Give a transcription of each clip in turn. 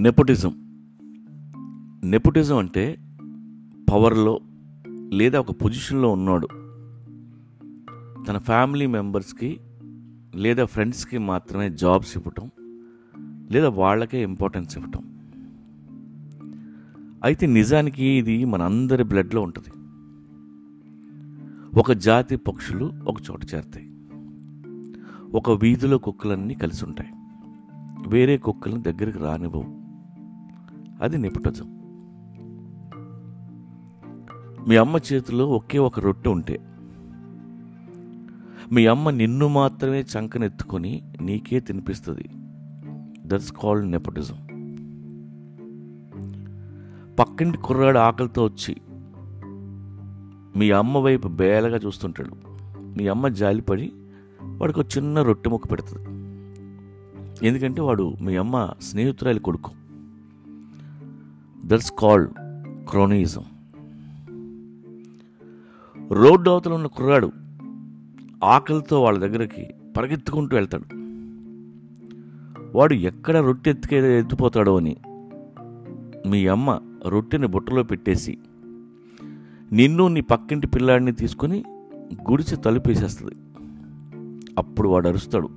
Nepotism nepotism అంటే పవర్లో లేదా ఒక పొజిషన్లో ఉన్నాడు. తన ఫ్యామిలీ మెంబర్స్కి లేదా ఫ్రెండ్స్కి మాత్రమే జాబ్స్ ఇవ్వటం లేదా వాళ్ళకే ఇంపార్టెన్స్ ఇవ్వటం. అయితే నిజానికి ఇది మన అందరి బ్లడ్లో ఉంటుంది. ఒక జాతి పక్షులు ఒక చోట చేరుతాయి. ఒక వీధిలో కుక్కలన్నీ కలిసి ఉంటాయి. వేరే కుక్కల్ని దగ్గరికి రానివ్వవు. అది నిపుటజం మీ అమ్మ చేతిలో ఒకే ఒక రొట్టె ఉంటే మీ అమ్మ నిన్ను మాత్రమే చంకనెత్తుకొని నీకే తినిపిస్తుంది. దట్స్ కాల్డ్ నెపటిజం పక్కింటి కుర్రాడు ఆకలితో వచ్చి మీ అమ్మ వైపు బేలగా చూస్తుంటాడు. మీ అమ్మ జాలిపడి వాడికి ఒక చిన్న రొట్టె ముక్క పెడుతుంది. ఎందుకంటే వాడు మీ అమ్మ స్నేహితురాలి కొడుకు. దట్స్ కాల్డ్ క్రోనిజం రోడ్డు అవతల ఉన్న కుర్రాడు ఆకలితో వాళ్ళ దగ్గరికి పరిగెత్తుకుంటూ వెళ్తాడు. వాడు ఎక్కడ రొట్టె ఎత్తుకే ఎత్తిపోతాడో అని మీ అమ్మ రొట్టెని బుట్టలో పెట్టేసి నిన్ను నీ పక్కింటి పిల్లాడిని తీసుకొని గుడిసి తలుపేసేస్తుంది. అప్పుడు వాడు అరుస్తాడు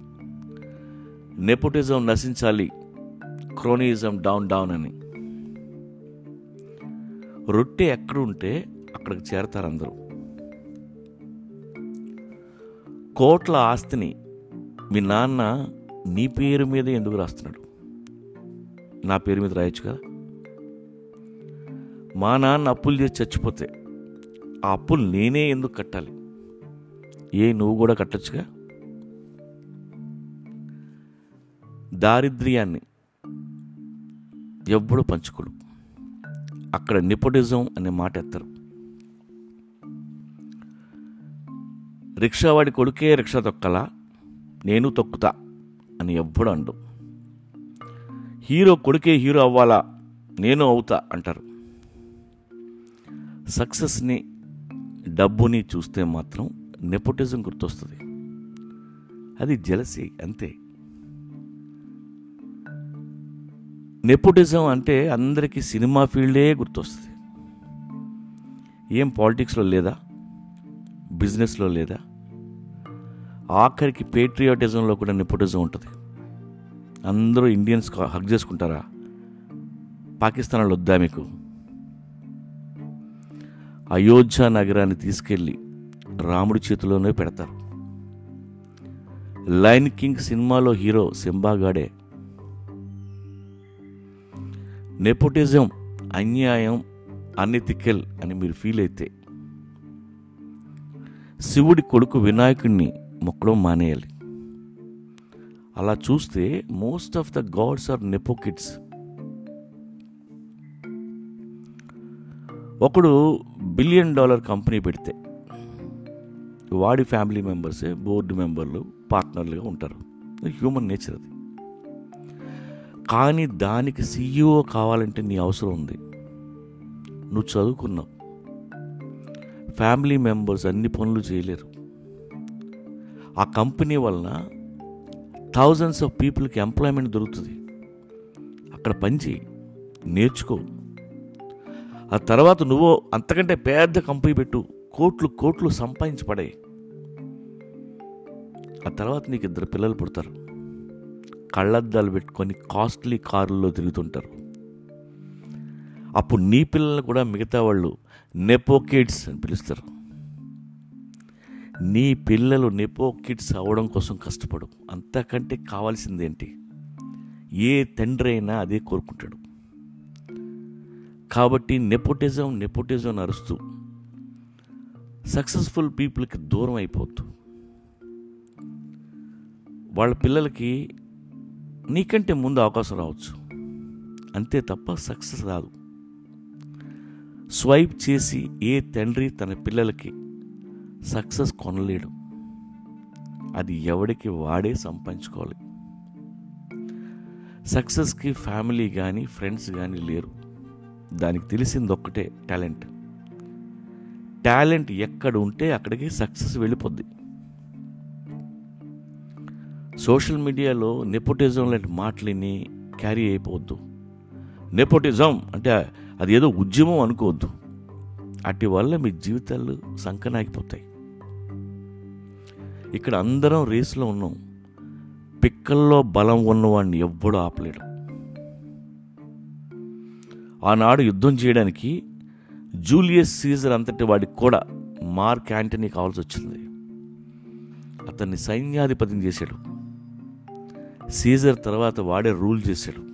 నెపోటిజం నశించాలి క్రోనిజం డౌన్ డౌన్ అని. రొట్టె ఎక్కడుంటే అక్కడికి చేరతారు అందరూ. కోట్ల ఆస్తిని మీ నాన్న నీ పేరు మీద ఎందుకు రాస్తున్నాడు? నా పేరు మీద రాయొచ్చు కదా? మా నాన్న అప్పులు చేసి చచ్చిపోతే ఆ అప్పులు నేనే ఎందుకు కట్టాలి? ఏ నువ్వు కూడా కట్టొచ్చుగా? దారిద్ర్యాన్ని ఎవ్వడు పంచుకోడు. అక్కడ నిపోటిజం అనే మాట ఎత్తరు. రిక్షావాడి కొడుకే రిక్షా తొక్కలా నేను తొక్కుతా అని ఎవ్వడు అండు హీరో కొడుకే హీరో అవ్వాలా నేను అవుతా అంటారు. సక్సెస్ని డబ్బుని చూస్తే మాత్రం నెపోటిజం గుర్తొస్తుంది. అది జలసి అంతే. నెపోటిజం అంటే అందరికీ సినిమా ఫీల్డే గుర్తొస్తుంది. ఏం పాలిటిక్స్లో లేదా? బిజినెస్లో లేదా? ఆఖరికి పేట్రియాటిజంలో కూడా నెపోటిజం ఉంటుంది. అందరూ ఇండియన్స్ హక్ చేసుకుంటారా? పాకిస్తాన్ వాళ్ళు వద్దా మీకు? అయోధ్య నగరాన్ని తీసుకెళ్ళి రాముడి చేతిలోనే పెడతారు. లైన్ కింగ్ సినిమాలో హీరో సింబాగాడే నెపోటిజం అన్యాయం అన్ఎథికల్ అని మీరు ఫీల్ అయితే శివుడి కొడుకు వినాయకుడిని మొక్కడం మానేయాలి. అలా చూస్తే most of the gods are nepo kids ఒకడు బిలియన్ డాలర్ కంపెనీ పెడితే వాడి ఫ్యామిలీ మెంబర్సే బోర్డు మెంబర్లు పార్ట్నర్లుగా ఉంటారు. హ్యూమన్ నేచర్ అది. కానీ దానికి సీఈఓ కావాలంటే నీ అవసరం ఉంది. నువ్వు చదువుకున్నావు. ఫ్యామిలీ మెంబర్స్ అన్ని పనులు చేయలేరు. ఆ కంపెనీ వలన థౌజండ్స్ ఆఫ్ పీపుల్కి ఎంప్లాయ్మెంట్ దొరుకుతుంది. అక్కడ పనిచేయి నేర్చుకో. ఆ తర్వాత నువ్వు అంతకంటే పెద్ద కంపెనీ పెట్టు. కోట్లు కోట్లు సంపాదించి పడే ఆ తర్వాత నీకు ఇద్దరు పిల్లలు పుడతారు. కళ్ళద్దాలు పెట్టుకొని కాస్ట్లీ కారుల్లో తిరుగుతుంటారు. అప్పుడు నీ పిల్లల్ని కూడా మిగతా వాళ్ళు నెపో కిడ్స్ అని పిలుస్తారు. నీ పిల్లలు నెపో కిడ్స్ అవ్వడం కోసం కష్టపడు అంతకంటే కావాల్సిందేంటి ఏ తండ్రి అయినా అదే కోరుకుంటాడు. కాబట్టి నెపోటిజం నెపోటిజం అరుస్తూ సక్సెస్ఫుల్ పీపుల్కి దూరం అయిపోద్దు వాళ్ళ పిల్లలకి నీకంటే ముందు అవకాశం రావచ్చు. అంతే తప్ప సక్సెస్ రాదు. స్వైప్ చేసి ఏ తండ్రి తన పిల్లలకి సక్సెస్ కొనలేడు. అది ఎవడికి వాడే సంపాదించుకోవాలి. సక్సెస్కి ఫ్యామిలీ కానీ ఫ్రెండ్స్ కానీ లేరు. దానికి తెలిసింది ఒక్కటే టాలెంట్. టాలెంట్ ఎక్కడ ఉంటే అక్కడికి సక్సెస్ వెళ్ళిపోద్ది. సోషల్ మీడియాలో నెపోటిజం లాంటి మాటలని క్యారీ అయిపోవద్దు. నెపోటిజం అంటే అది ఏదో ఉద్యమం అనుకోవద్దు. అటు వల్ల మీ జీవితాలు సంకనాగిపోతాయి. ఇక్కడ అందరం రేసులో ఉన్నాం. పిక్కల్లో బలం ఉన్నవాడిని ఎవ్వడూ ఆపలేడు. ఆనాడు యుద్ధం చేయడానికి జూలియస్ సీజర్ అంతటి వాడికి కూడా మార్క్ యాంటనీ కావాల్సి వచ్చింది. అతన్ని సైన్యాధిపతిని చేశాడు. సీజర్ తర్వాత వాడే రూల్ చేశాడు.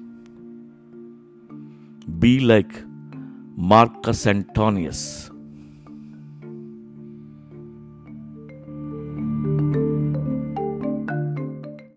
Be like Marcus అంటోనియస్